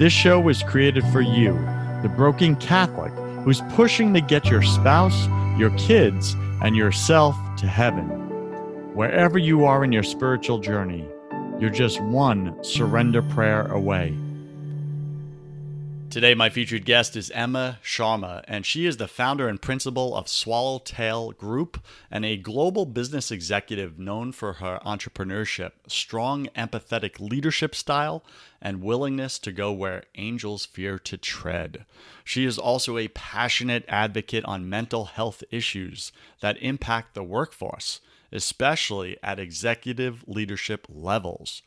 This show was created for you, the broken Catholic who's pushing to get your spouse, your kids, and yourself to heaven. Wherever you are in your spiritual journey, you're just one surrender prayer away. Today, my featured guest is Emma Sharma, and she is the founder and principal of Swallowtail Group and a global business executive known for her entrepreneurship, strong, empathetic leadership style, and willingness to go where angels fear to tread. She is also a passionate advocate on mental health issues that impact the workforce, especially at executive leadership levels.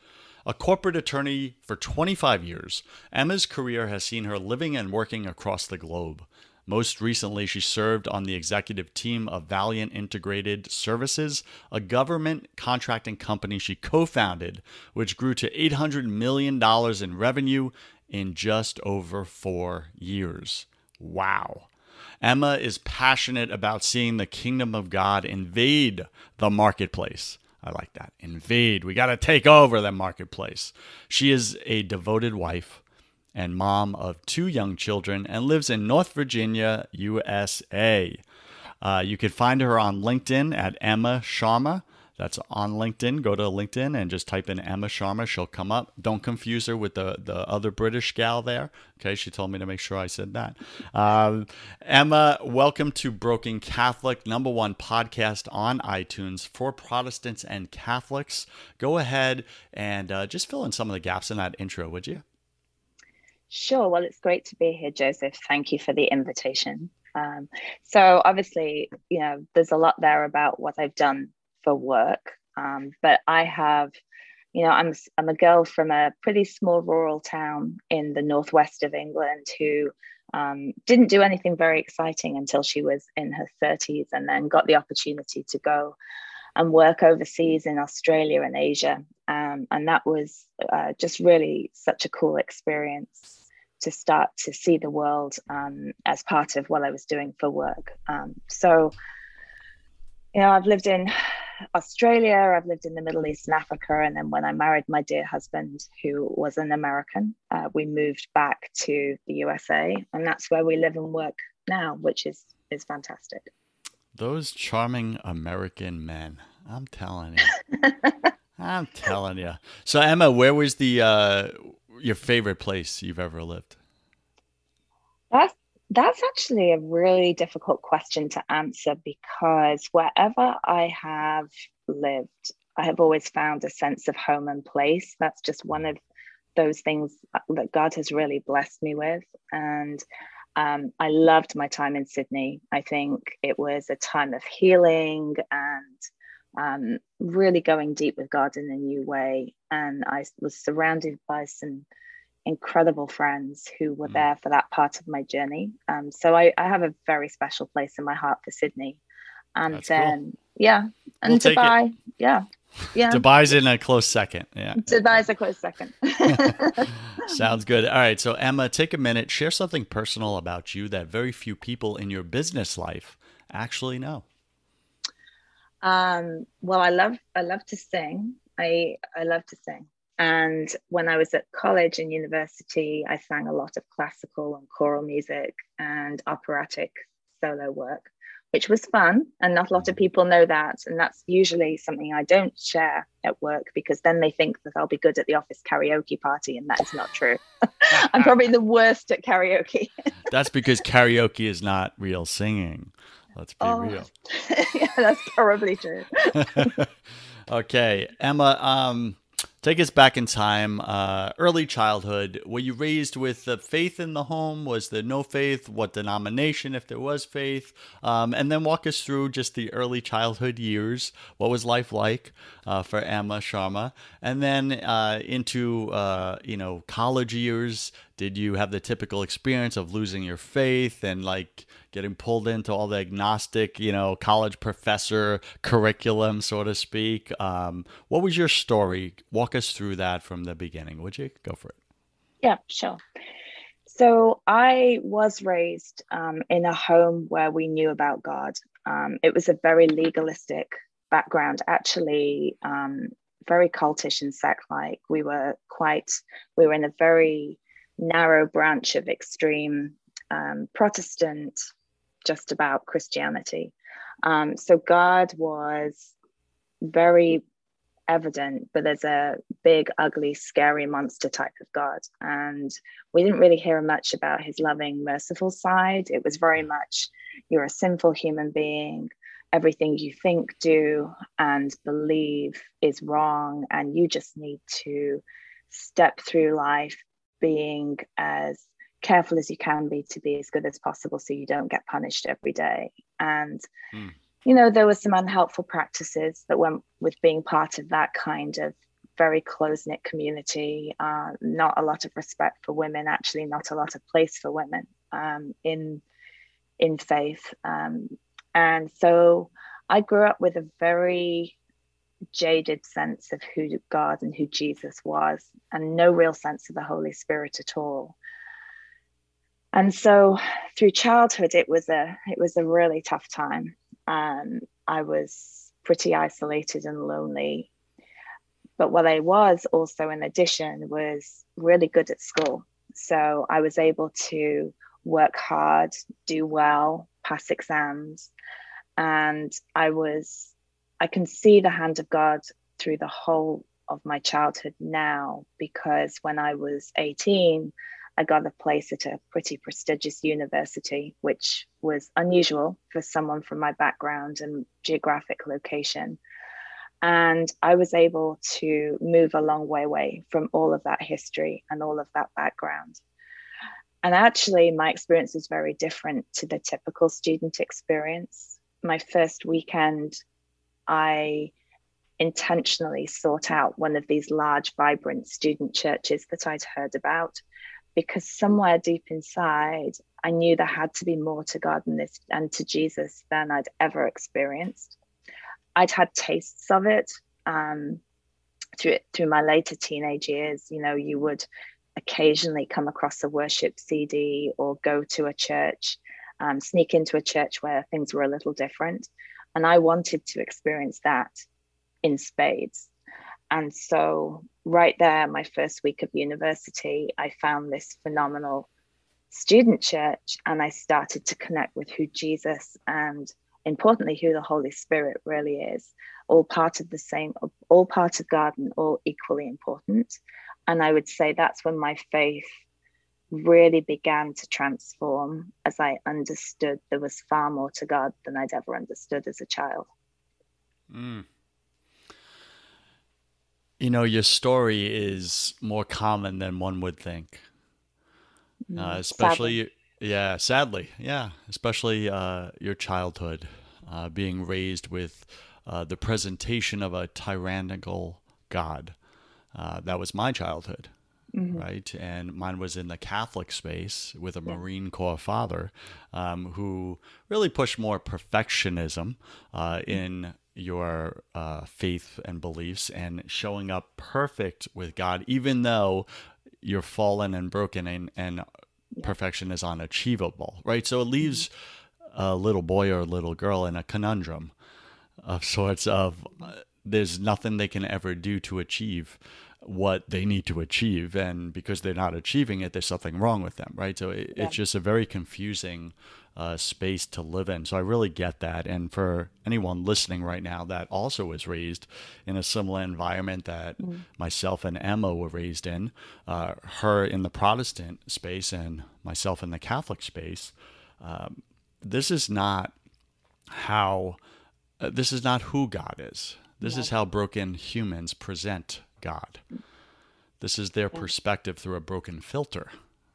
A corporate attorney for 25 years, Emma's career has seen her living and working across the globe. Most recently, she served on the executive team of Valiant Integrated Services, a government contracting company she co founded, which grew to $800 million in revenue in just over four years. Wow. Emma is passionate about seeing the kingdom of God invade the marketplace. I like that. Invade. We got to take over the marketplace. She is a devoted wife and mom of two young children and lives in North Virginia, USA. Uh, you can find her on LinkedIn at Emma Sharma. That's on LinkedIn. Go to LinkedIn and just type in Emma Sharma. She'll come up. Don't confuse her with the, the other British gal there. Okay, she told me to make sure I said that. Um, Emma, welcome to Broken Catholic, number one podcast on iTunes for Protestants and Catholics. Go ahead and uh, just fill in some of the gaps in that intro, would you? Sure. Well, it's great to be here, Joseph. Thank you for the invitation. Um, so, obviously, you know, there's a lot there about what I've done for work. Um, but I have, you know, I'm I'm a girl from a pretty small rural town in the northwest of England who um, didn't do anything very exciting until she was in her 30s, and then got the opportunity to go and work overseas in Australia and Asia, um, and that was uh, just really such a cool experience to start to see the world um, as part of what I was doing for work. Um, so, you know, I've lived in Australia, I've lived in the Middle East and Africa. And then when I married my dear husband, who was an American, uh, we moved back to the USA. And that's where we live and work now, which is, is fantastic. Those charming American men. I'm telling you. I'm telling you. So, Emma, where was the uh, your favorite place you've ever lived? That's that's actually a really difficult question to answer because wherever I have lived, I have always found a sense of home and place. That's just one of those things that God has really blessed me with. And um, I loved my time in Sydney. I think it was a time of healing and um, really going deep with God in a new way. And I was surrounded by some incredible friends who were mm. there for that part of my journey. Um, so I, I, have a very special place in my heart for Sydney. And That's then, cool. yeah, and we'll Dubai, yeah. Yeah. Dubai's in a close second. Yeah. Dubai's a close second. Sounds good. All right. So, Emma, take a minute, share something personal about you that very few people in your business life actually know. Um, well, I love I love to sing. I I love to sing. And when I was at college and university, I sang a lot of classical and choral music and operatic solo work. which was fun. And not a lot of people know that. And that's usually something I don't share at work because then they think that I'll be good at the office karaoke party. And that is not true. I'm probably the worst at karaoke. that's because karaoke is not real singing. Let's be oh, real. yeah, that's probably true. okay. Emma, um, Take us back in time, uh, early childhood. Were you raised with the faith in the home? Was there no faith? What denomination, if there was faith? Um, and then walk us through just the early childhood years. What was life like uh, for Emma Sharma? And then uh, into uh, you know college years. Did you have the typical experience of losing your faith and like getting pulled into all the agnostic, you know, college professor curriculum, so to speak. Um, what was your story? Walk us through that from the beginning, would you? Go for it. Yeah, sure. So I was raised um, in a home where we knew about God. Um, it was a very legalistic background, actually, um, very cultish and sect-like. We were quite, we were in a very narrow branch of extreme um, Protestant just about Christianity. Um, so God was very evident, but there's a big, ugly, scary monster type of God. And we didn't really hear much about his loving, merciful side. It was very much you're a sinful human being. Everything you think, do, and believe is wrong. And you just need to step through life being as careful as you can be to be as good as possible so you don't get punished every day. And, mm. you know, there were some unhelpful practices that went with being part of that kind of very close knit community. Uh, not a lot of respect for women, actually, not a lot of place for women um, in in faith. Um, and so I grew up with a very jaded sense of who God and who Jesus was, and no real sense of the Holy Spirit at all. And so through childhood it was a it was a really tough time. Um, i was pretty isolated and lonely. But what i was also in addition was really good at school. So i was able to work hard do well pass exams and i was i can see the hand of god through the whole of my childhood now because when i was 18 I got a place at a pretty prestigious university, which was unusual for someone from my background and geographic location. And I was able to move a long way away from all of that history and all of that background. And actually, my experience was very different to the typical student experience. My first weekend, I intentionally sought out one of these large, vibrant student churches that I'd heard about because somewhere deep inside, I knew there had to be more to God and this and to Jesus than I'd ever experienced. I'd had tastes of it um, through through my later teenage years. You know, you would occasionally come across a worship CD or go to a church, um, sneak into a church where things were a little different, and I wanted to experience that in spades. And so, right there, my first week of university, I found this phenomenal student church and I started to connect with who Jesus and importantly who the Holy Spirit really is. All part of the same, all part of garden, all equally important. And I would say that's when my faith really began to transform as I understood there was far more to God than I'd ever understood as a child. Mm you know, your story is more common than one would think. Mm, uh, especially, sadly. yeah, sadly, yeah, especially uh, your childhood, uh, being raised with uh, the presentation of a tyrannical God. Uh, that was my childhood. Mm-hmm. Right. And mine was in the Catholic space with a yeah. Marine Corps father um, who really pushed more perfectionism uh, in your uh, faith and beliefs and showing up perfect with God, even though you're fallen and broken and, and yeah. perfection is unachievable, right? So it leaves mm-hmm. a little boy or a little girl in a conundrum of sorts of uh, there's nothing they can ever do to achieve what they need to achieve and because they're not achieving it there's something wrong with them right so it, yeah. it's just a very confusing uh, space to live in so i really get that and for anyone listening right now that also was raised in a similar environment that mm. myself and emma were raised in uh, her in the protestant space and myself in the catholic space um, this is not how uh, this is not who god is this yeah. is how broken humans present God. This is their perspective through a broken filter,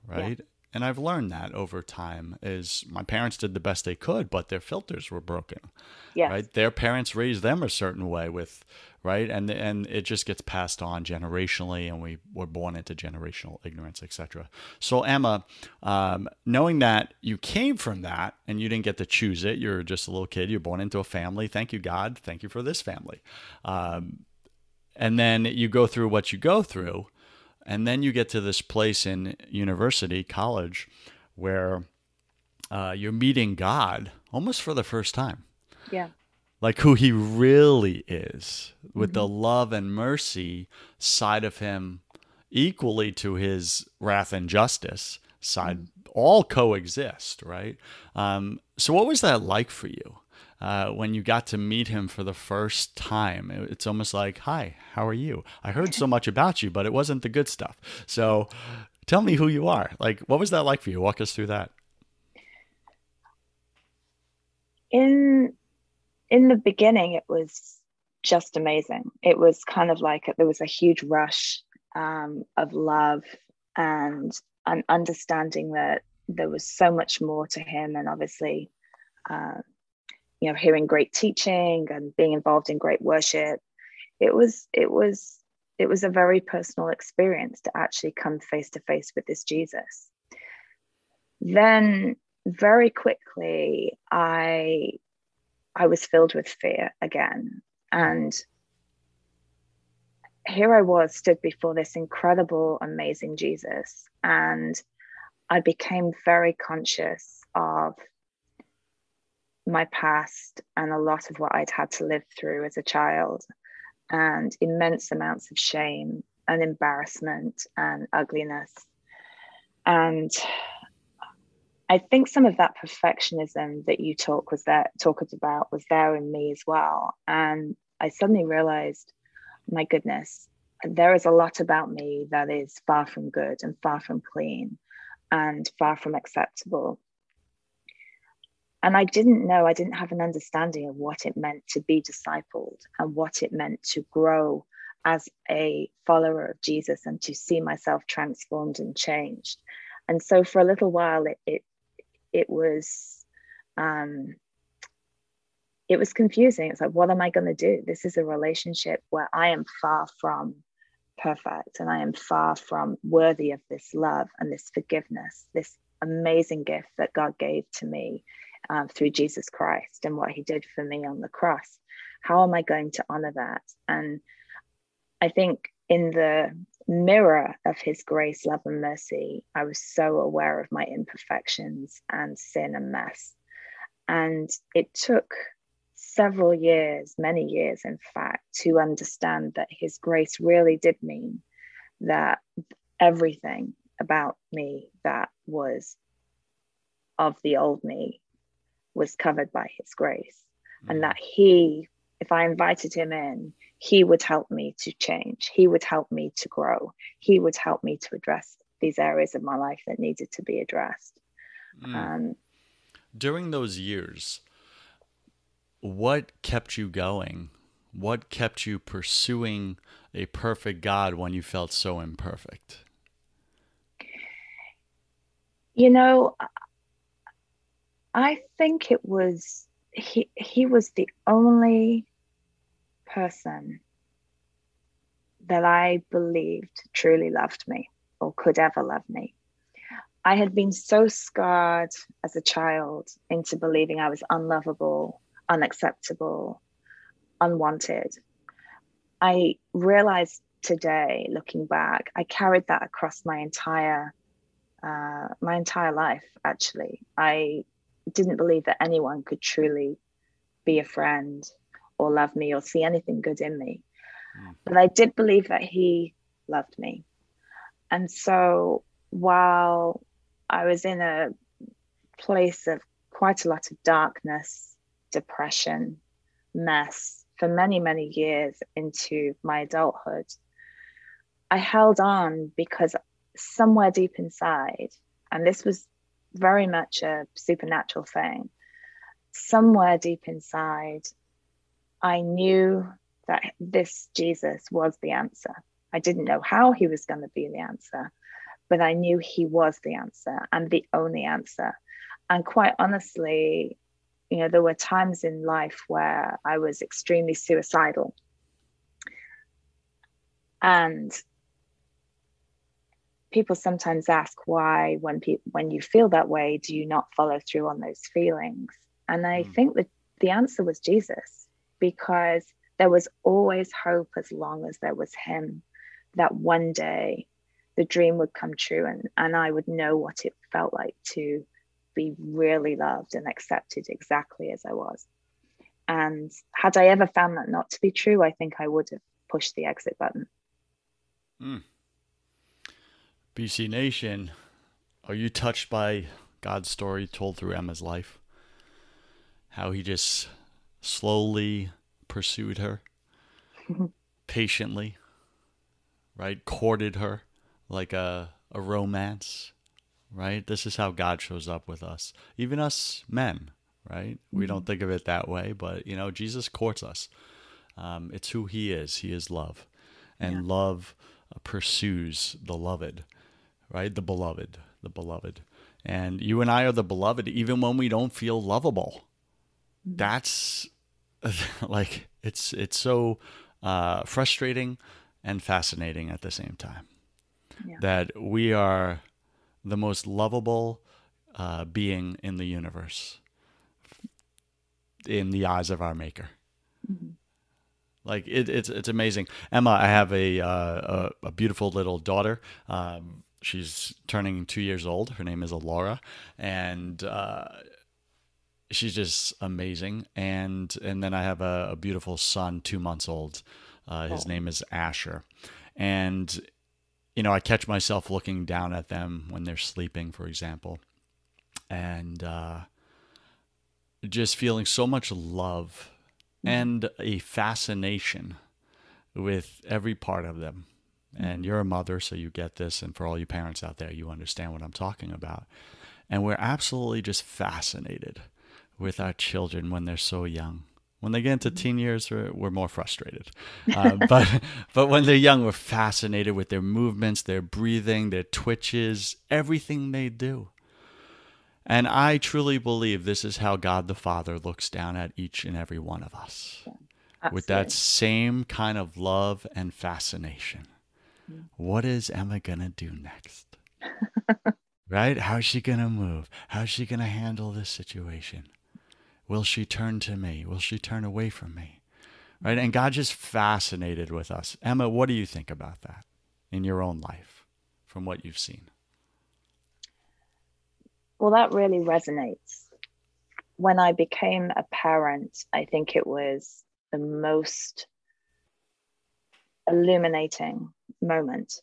right? Yeah. And I've learned that over time is my parents did the best they could, but their filters were broken. Yes. Right? Their parents raised them a certain way with right? And and it just gets passed on generationally, and we were born into generational ignorance, etc. So Emma, um, knowing that you came from that and you didn't get to choose it, you're just a little kid, you're born into a family. Thank you, God. Thank you for this family. Um, and then you go through what you go through and then you get to this place in university college where uh, you're meeting god almost for the first time yeah like who he really is with mm-hmm. the love and mercy side of him equally to his wrath and justice side mm-hmm. all coexist right um, so what was that like for you uh, when you got to meet him for the first time. It's almost like, hi, how are you? I heard so much about you, but it wasn't the good stuff. So tell me who you are. Like, what was that like for you? Walk us through that. In in the beginning, it was just amazing. It was kind of like there was a huge rush um, of love and an understanding that there was so much more to him, and obviously, uh, you know hearing great teaching and being involved in great worship it was it was it was a very personal experience to actually come face to face with this jesus. Then very quickly i i was filled with fear again. And here i was stood before this incredible amazing jesus. And i became very conscious of my past and a lot of what I'd had to live through as a child, and immense amounts of shame and embarrassment and ugliness. And I think some of that perfectionism that you talk was there talked about was there in me as well. And I suddenly realized, my goodness, there is a lot about me that is far from good and far from clean and far from acceptable and I didn't know, I didn't have an understanding of what it meant to be discipled and what it meant to grow as a follower of Jesus and to see myself transformed and changed. And so for a little while, it it, it was um, it was confusing. It's like, what am I going to do? This is a relationship where I am far from perfect and I am far from worthy of this love and this forgiveness, this amazing gift that God gave to me uh, through Jesus Christ and what he did for me on the cross. How am I going to honor that? And I think in the mirror of his grace, love, and mercy, I was so aware of my imperfections and sin and mess. And it took several years, many years, in fact, to understand that his grace really did mean that everything about me that was of the old me was covered by his grace mm. and that he if i invited him in he would help me to change. He would help me to grow. He would help me to address these areas of my life that needed to be addressed. Mm. um, during those years what kept you going? What kept you pursuing a perfect god when you felt so imperfect? You know I think it was he he was the only person that I believed truly loved me or could ever love me. I had been so scarred as a child into believing I was unlovable, unacceptable, unwanted. I realized today, looking back, I carried that across my entire uh, my entire life. Actually, I didn't believe that anyone could truly be a friend or love me or see anything good in me. Mm. But I did believe that he loved me. And so while I was in a place of quite a lot of darkness, depression, mess for many, many years into my adulthood, I held on because somewhere deep inside, and this was very much a supernatural thing, somewhere deep inside, I knew that this Jesus was the answer. I didn't know how he was going to be the answer, but I knew he was the answer and the only answer. And quite honestly, you know, there were times in life where I was extremely suicidal. And people sometimes ask why when pe- when you feel that way do you not follow through on those feelings and i mm. think that the answer was jesus because there was always hope as long as there was him that one day the dream would come true and, and i would know what it felt like to be really loved and accepted exactly as i was and had i ever found that not to be true i think i would have pushed the exit button mm. BC Nation, are you touched by God's story told through Emma's life? How he just slowly pursued her, patiently, right? Courted her like a, a romance, right? This is how God shows up with us, even us men, right? We don't mm-hmm. think of it that way, but you know, Jesus courts us. Um, it's who he is. He is love, and yeah. love pursues the loved right? The beloved, the beloved. And you and I are the beloved even when we don't feel lovable. Mm-hmm. That's like it's it's so uh, frustrating and fascinating at the same time. Yeah. That we are the most lovable uh, being in the universe in the eyes of our maker. Mm-hmm. Like it, it's it's amazing. Emma, I have a uh, a, a, beautiful little daughter. Um, she's turning two years old. Her name is Alora, and uh, she's just amazing. And and then I have a, a beautiful son, two months old. Uh, his oh. name is Asher, and you know I catch myself looking down at them when they're sleeping, for example, and uh, just feeling so much love mm-hmm. and a fascination with every part of them and you're a mother, so you get this. And for all you parents out there, you understand what I'm talking about. And we're absolutely just fascinated with our children when they're so young. When they get into teen years, we're, we're more frustrated. Uh, but but when they're young, we're fascinated with their movements, their breathing, their twitches, everything they do. And I truly believe this is how God the Father looks down at each and every one of us. Yeah, with that same kind of love and fascination what is Emma going to do next? right? How's she going to move? How's she going to handle this situation? Will she turn to me? Will she turn away from me? Right? And God just fascinated with us. Emma, what do you think about that in your own life from what you've seen? Well, that really resonates. When I became a parent, I think it was the most illuminating moment.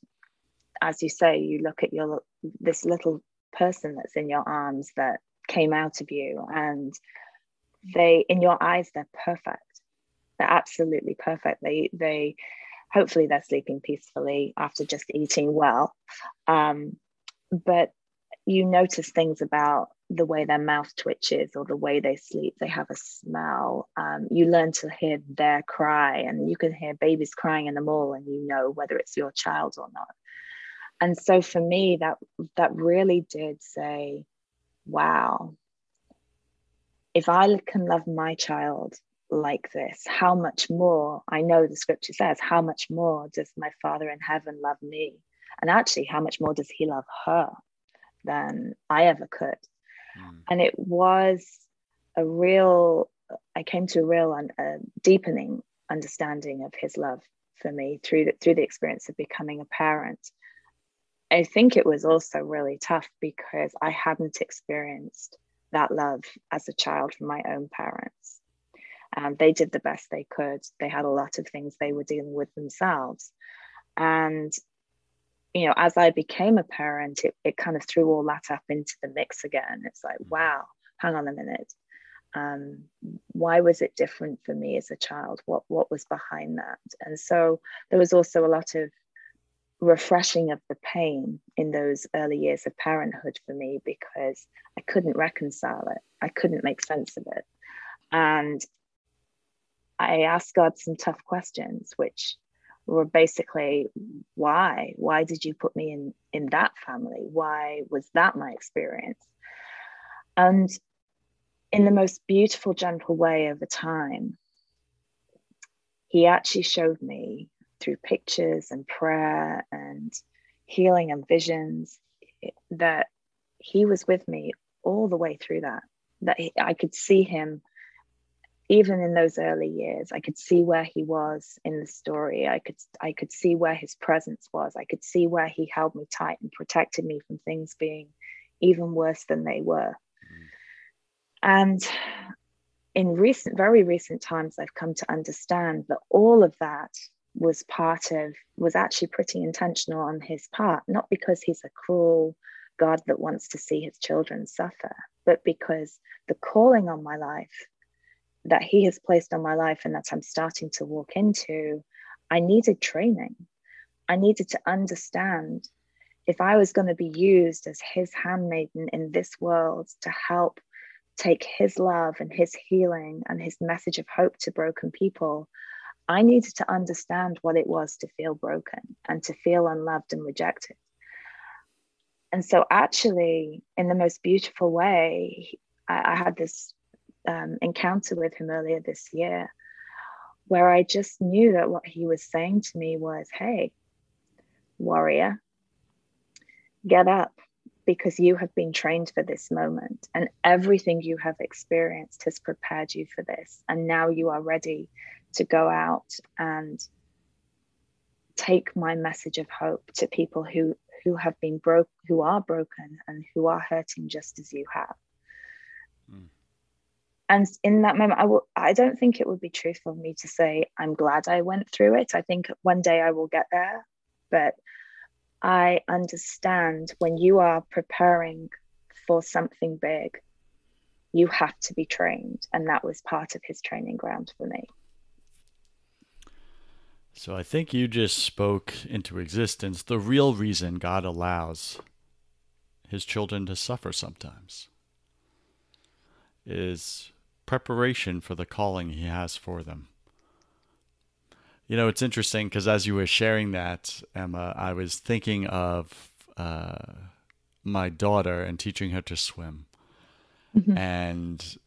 As you say you look at your this little person that's in your arms that came out of you and they in your eyes they're perfect. They're absolutely perfect. They they hopefully they're sleeping peacefully after just eating well. Um, but you notice things about the way their mouth twitches or the way they sleep they have a smell. Um, you learn to hear their cry and you can hear babies crying in the mall and you know whether it's your child or not. And so for me that that really did say wow if i can love my child like this how much more i know the scripture says how much more does my father in heaven love me? And actually how much more does he love her than i ever could Mm. And it was a real, I came to a real and a deepening understanding of his love for me through the, through the experience of becoming a parent. I think it was also really tough because I hadn't experienced that love as a child from my own parents. Um, they did the best they could. They had a lot of things they were dealing with themselves. And you know, as I became a parent, it, it kind of threw all that up into the mix again. It's like, mm. wow, hang on a minute. Um, why was it different for me as a child? What what was behind that? And so there was also a lot of refreshing of the pain in those early years of parenthood for me because I couldn't reconcile it. I couldn't make sense of it. And I asked God some tough questions, which were basically why? Why did you put me in in that family? Why was that my experience? And in the most beautiful gentle way over time he actually showed me through pictures and prayer and healing and visions eh, that he was with me all the way through that that he, i could see him even in those early years i could see where he was in the story. I could i could see where his presence was. I could see where he held me tight and protected me from things being even worse than they were. And in recent very recent times i've come to understand that all of that was part of was actually pretty intentional on his part not because he's a cruel god that wants to see his children suffer but because the calling on my life that he has placed on my life and that I'm starting to walk into, I needed training. I needed to understand if I was going to be used as his handmaiden in this world to help take his love and his healing and his message of hope to broken people, I needed to understand what it was to feel broken and to feel unloved and rejected. And so, actually, in the most beautiful way, I, I had this um, encounter with him earlier this year where I just knew that what he was saying to me was, Hey, warrior, get up because you have been trained for this moment and everything you have experienced has prepared you for this. And now you are ready to go out and take my message of hope to people who who have been broke who are broken and who are hurting just as you have mm and in that moment I will I don't think it would be truthful of me to say I'm glad I went through it. I think one day I will get there, but I understand when you are preparing for something big, you have to be trained. And that was part of his training ground for me. So I think you just spoke into existence the real reason God allows his children to suffer sometimes is preparation for the calling he has for them. You know, it's interesting because as you were sharing that, Emma, I was thinking of uh, my daughter and teaching her to swim. Mm-hmm. And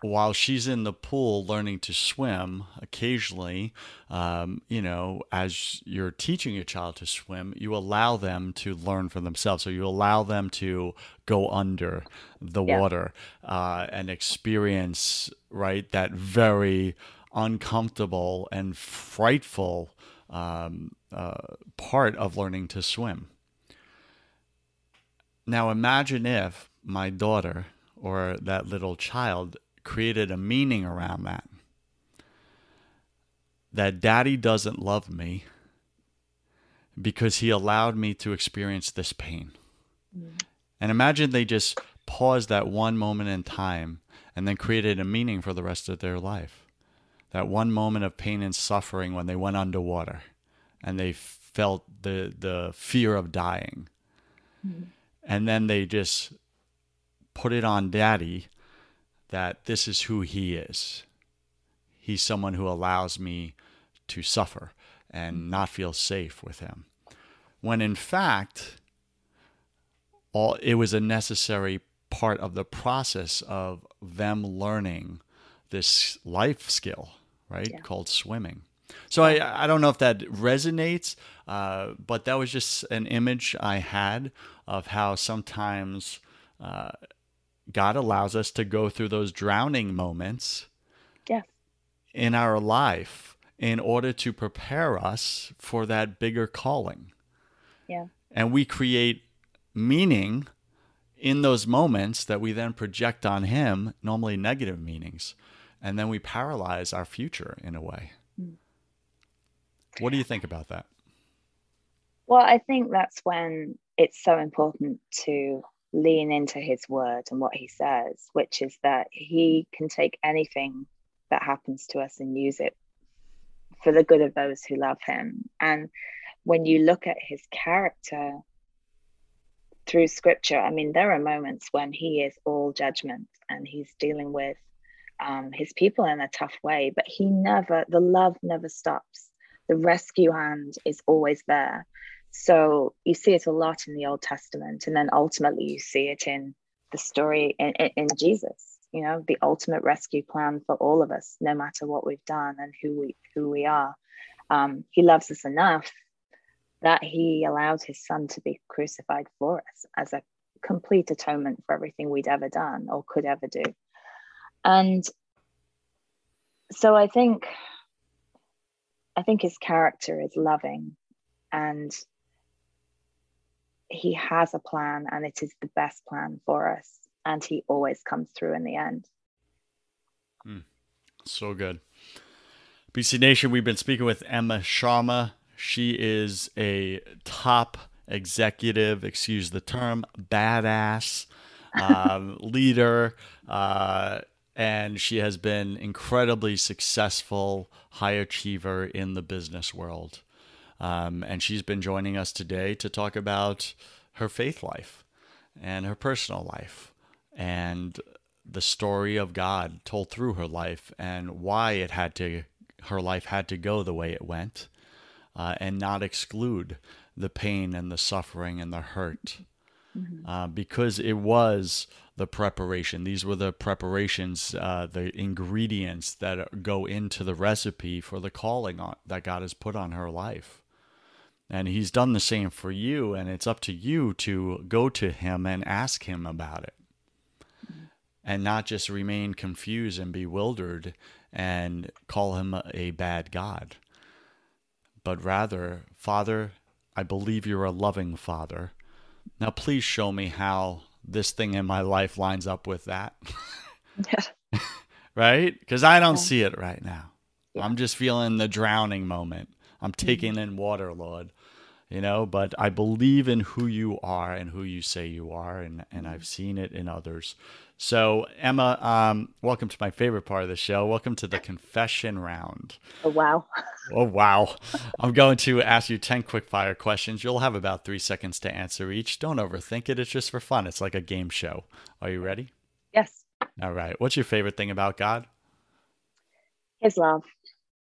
while she's in the pool learning to swim, occasionally, um, you know, as you're teaching a child to swim, you allow them to learn for themselves. So you allow them to go under the yeah. water uh, and experience, right, that very uncomfortable and frightful um, uh, part of learning to swim. Now, imagine if my daughter or that little child created a meaning around that. That daddy doesn't love me because he allowed me to experience this pain. Mm. And imagine they just paused that one moment in time and then created a meaning for the rest of their life. That one moment of pain and suffering when they went underwater and they felt the, the fear of dying. Mm. And then they just put it on daddy that this is who he is. He's someone who allows me to suffer and not feel safe with him. When in fact, all it was a necessary part of the process of them learning this life skill, right? Yeah. Called swimming. So I, I don't know if that resonates, uh, but that was just an image I had of how sometimes uh, God allows us to go through those drowning moments yeah. in our life in order to prepare us for that bigger calling. Yeah. And we create meaning in those moments that we then project on him, normally negative meanings. And then we paralyze our future in a way. Mm. What do you think about that? Well, I think that's when it's so important to lean into his word and what he says, which is that he can take anything that happens to us and use it for the good of those who love him. And when you look at his character through scripture, I mean, there are moments when he is all judgment and he's dealing with um, his people in a tough way, but he never, the love never stops. The rescue hand is always there. So you see it a lot in the Old Testament, and then ultimately you see it in the story in, in, in Jesus. You know, the ultimate rescue plan for all of us, no matter what we've done and who we who we are. Um, he loves us enough that he allowed his son to be crucified for us as a complete atonement for everything we'd ever done or could ever do. And so I think I think his character is loving and he has a plan and it is the best plan for us. And he always comes through in the end. Mm, so good. Bc nation we've been speaking with emma sharma. She is a top executive excuse the term badass um, leader uh, and she has been incredibly successful high achiever in the business world um, and she's been joining us today to talk about her faith life and her personal life and the story of God told through her life and why it had to her life had to go the way it went uh, and not exclude the pain and the suffering and the hurt mm-hmm. uh, because it was the preparation these were the preparations uh, the ingredients that go into the recipe for the calling on, that god has put on her life and he's done the same for you, and it's up to you to go to him and ask him about it. And not just remain confused and bewildered and call him a bad God, but rather, Father, I believe you're a loving Father. Now, please show me how this thing in my life lines up with that. Yeah. right? Because I don't yeah. see it right now. Yeah. I'm just feeling the drowning moment. I'm mm-hmm. taking in water, Lord you know but i believe in who you are and who you say you are and, and i've seen it in others. So emma um, welcome to my favorite part of the show. Welcome to the confession round. Oh wow. Oh wow. I'm going to ask you 10 quick fire questions. You'll have about three seconds to answer each. Don't overthink it. It's just for fun. It's like a game show. Are you ready? Yes. All right. What's your favorite thing about god? His love.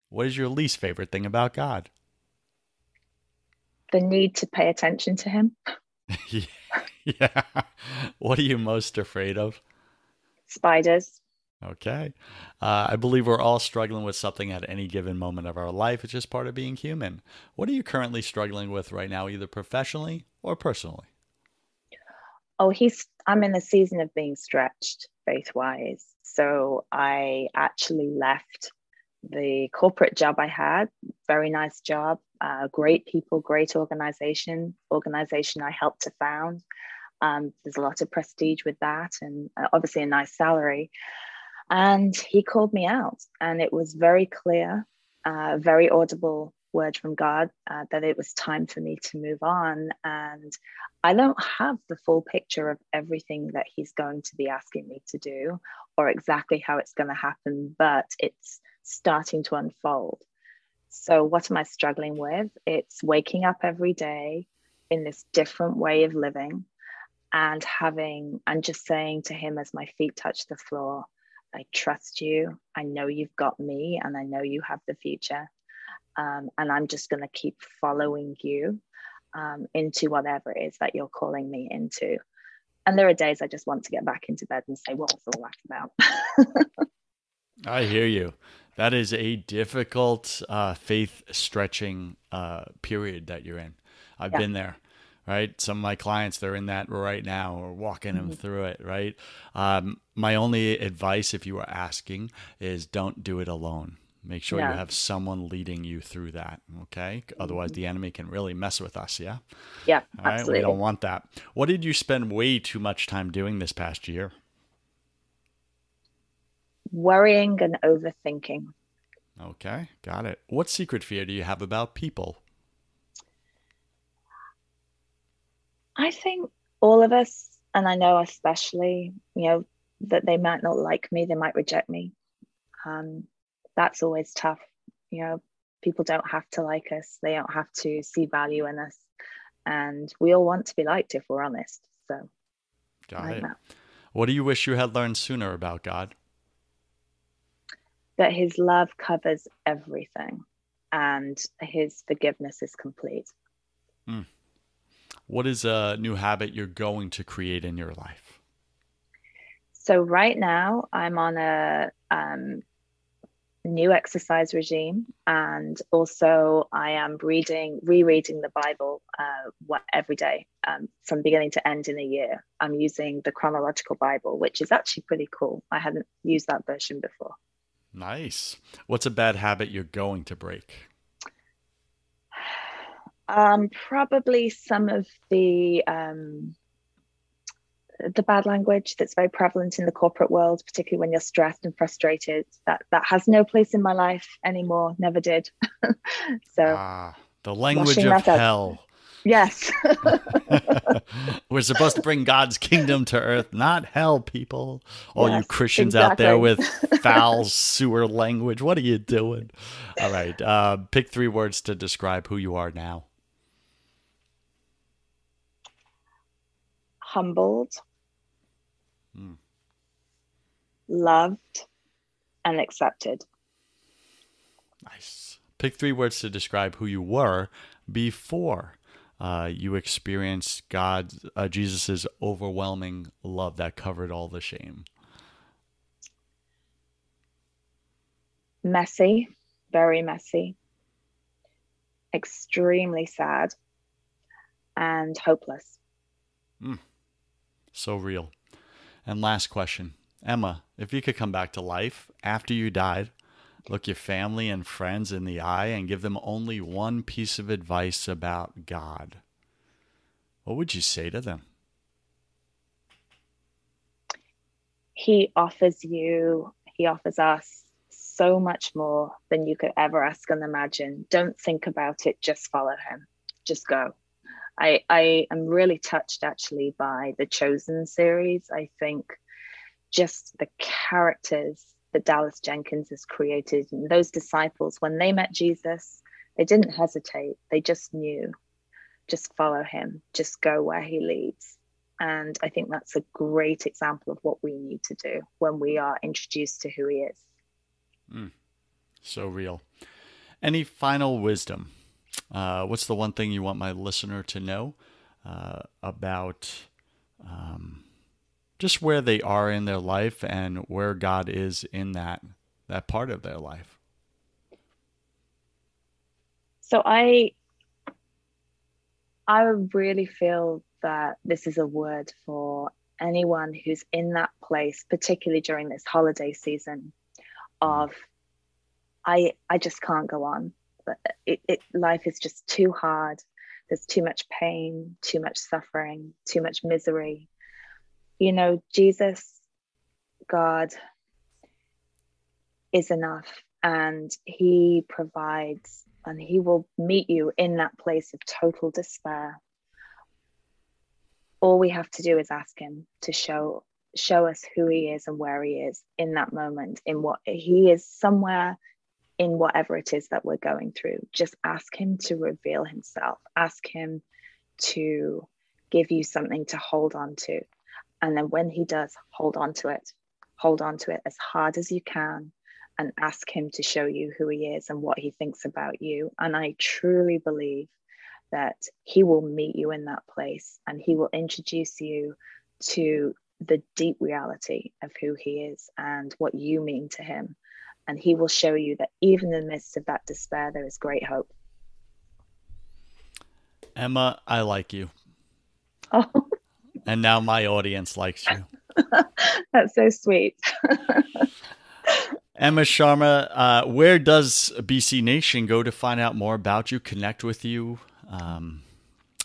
What is your least favorite thing about god the need to pay attention to him. yeah. What are you most afraid of? Spiders. Okay. Uh, I believe we're all struggling with something at any given moment of our life. It's just part of being human. What are you currently struggling with right now, either professionally or personally? Oh, he's. I'm in a season of being stretched faith wise. So I actually left the corporate job I had, very nice job, uh, great people, great organization, organization I helped to found. Um, there's a lot of prestige with that, and uh, obviously a nice salary. And he called me out, and it was very clear, uh, very audible word from God uh, that it was time for me to move on. And I don't have the full picture of everything that he's going to be asking me to do or exactly how it's going to happen, but it's starting to unfold. So, what am I struggling with? It's waking up every day in this different way of living and having, and just saying to him as my feet touch the floor, I trust you. I know you've got me and I know you have the future. Um, and I'm just going to keep following you um, into whatever it is that you're calling me into. And there are days I just want to get back into bed and say, what was all that about? I hear you. That is a difficult uh, faith stretching uh, period that you're in. I've yeah. been there, right? Some of my clients, they're in that right now. We're walking mm-hmm. them through it, right? Um, my only advice, if you are asking, is don't do it alone. Make sure yeah. you have someone leading you through that. Okay. Mm-hmm. Otherwise, the enemy can really mess with us. Yeah. Yeah. All right. Absolutely. We don't want that. What did you spend way too much time doing this past year? Worrying and overthinking. Okay, got it. What secret fear do you have about people? I think all of us, and I know especially, you know, that they might not like me, they might reject me. Um, that's always tough. You know, people don't have to like us, they don't have to see value in us. And we all want to be liked if we're honest. So, got it. What do you wish you had learned sooner about God? That his love covers everything and his forgiveness is complete. Mm. What is a new habit you're going to create in your life? So, right now, I'm on a um, new exercise regime and also i am reading rereading the bible uh, what, every day um, from beginning to end in a year i'm using the chronological bible which is actually pretty cool i hadn't used that version before nice what's a bad habit you're going to break um, probably some of the um, the bad language that's very prevalent in the corporate world, particularly when you're stressed and frustrated. That that has no place in my life anymore. Never did. so ah, the language of hell. Yes. We're supposed to bring God's kingdom to earth, not hell, people. All yes, you Christians exactly. out there with foul sewer language, what are you doing? All right. Uh, pick three words to describe who you are now. Humbled, mm. loved, and accepted. Nice. Pick three words to describe who you were before uh, you experienced God, uh, Jesus's overwhelming love that covered all the shame. Messy, very messy, extremely sad, and hopeless. Mm. So real. And last question Emma, if you could come back to life after you died, look your family and friends in the eye, and give them only one piece of advice about God, what would you say to them? He offers you, he offers us so much more than you could ever ask and imagine. Don't think about it, just follow him. Just go. I, I am really touched actually by the Chosen series. I think just the characters that Dallas Jenkins has created and those disciples, when they met Jesus, they didn't hesitate. They just knew, just follow him, just go where he leads. And I think that's a great example of what we need to do when we are introduced to who he is. Mm, so real. Any final wisdom uh, what's the one thing you want my listener to know uh, about just where they are in their life and where God is in that that part of their life? So I I really feel that this is a word for anyone who's in that place, particularly during this holiday season of I I just can't go on it, it, life is just too hard. There's too much pain, too much suffering, too much misery. You know, Jesus, God, is enough and He provides and He will meet you in that place of total despair. All we have to do is ask Him to show show us who he is and where he is in that moment in what he is somewhere in whatever it is that we're going through. Just ask Him to reveal Himself, ask Him to give you something to hold on to. And then when He does, hold on to it. Hold on to it as hard as you can and ask Him to show you who He is and what He thinks about you. And I truly believe that He will meet you in that place and He will introduce you to the deep reality of who He is and what you mean to Him and he will show you that even in the midst of that despair, there is great hope. Emma, I like you. Oh. And now my audience likes you. That's so sweet. Emma Sharma, uh, where does BC Nation go to find out more about you, connect with you? Um,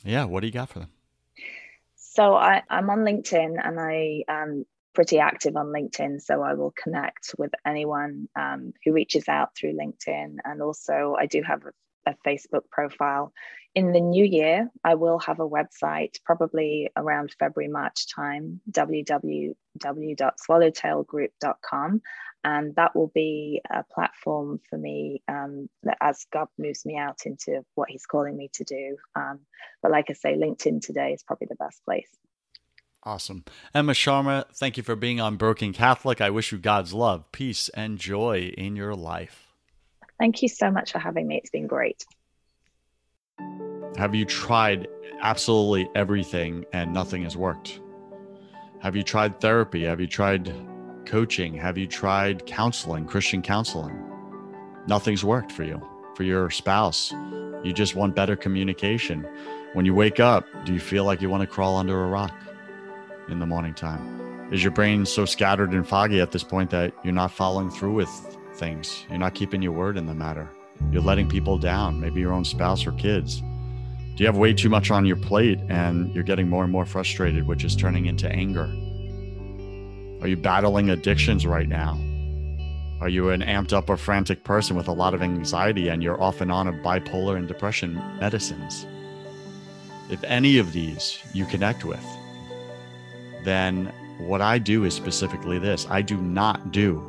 yeah, what do you got for them? So I, am on LinkedIn and I am pretty active on LinkedIn, so I will connect with anyone um, who reaches out through LinkedIn. And also, I do have a Facebook profile. In the new year, I will have a website, probably around February, March time, www.swallowtailgroup.com. And that will be a platform for me um, as God moves me out into what He's calling me to do. Um, but like I say, LinkedIn today is probably the best place. Awesome. Emma Sharma, thank you for being on Broken Catholic. I wish you God's love, peace, and joy in your life. Thank you so much for having me. It's been great. Have you tried absolutely everything and nothing has worked? Have you tried therapy? Have you tried coaching? Have you tried counseling, Christian counseling? Nothing's worked for you, for your spouse. You just want better communication. When you wake up, do you feel like you want to crawl under a rock in the morning time? Is your brain so scattered and foggy at this point that you're not following through with things. You're not keeping your word in the matter. You're letting people down, maybe your own spouse or kids. Do you have way too much on your plate and you're getting more and more frustrated, which is turning into anger? Are you battling addictions right now? Are you an amped up or frantic person with a lot of anxiety and you're off and on of bipolar and depression medicines? If any of these you connect with, then what I do is specifically this I do not do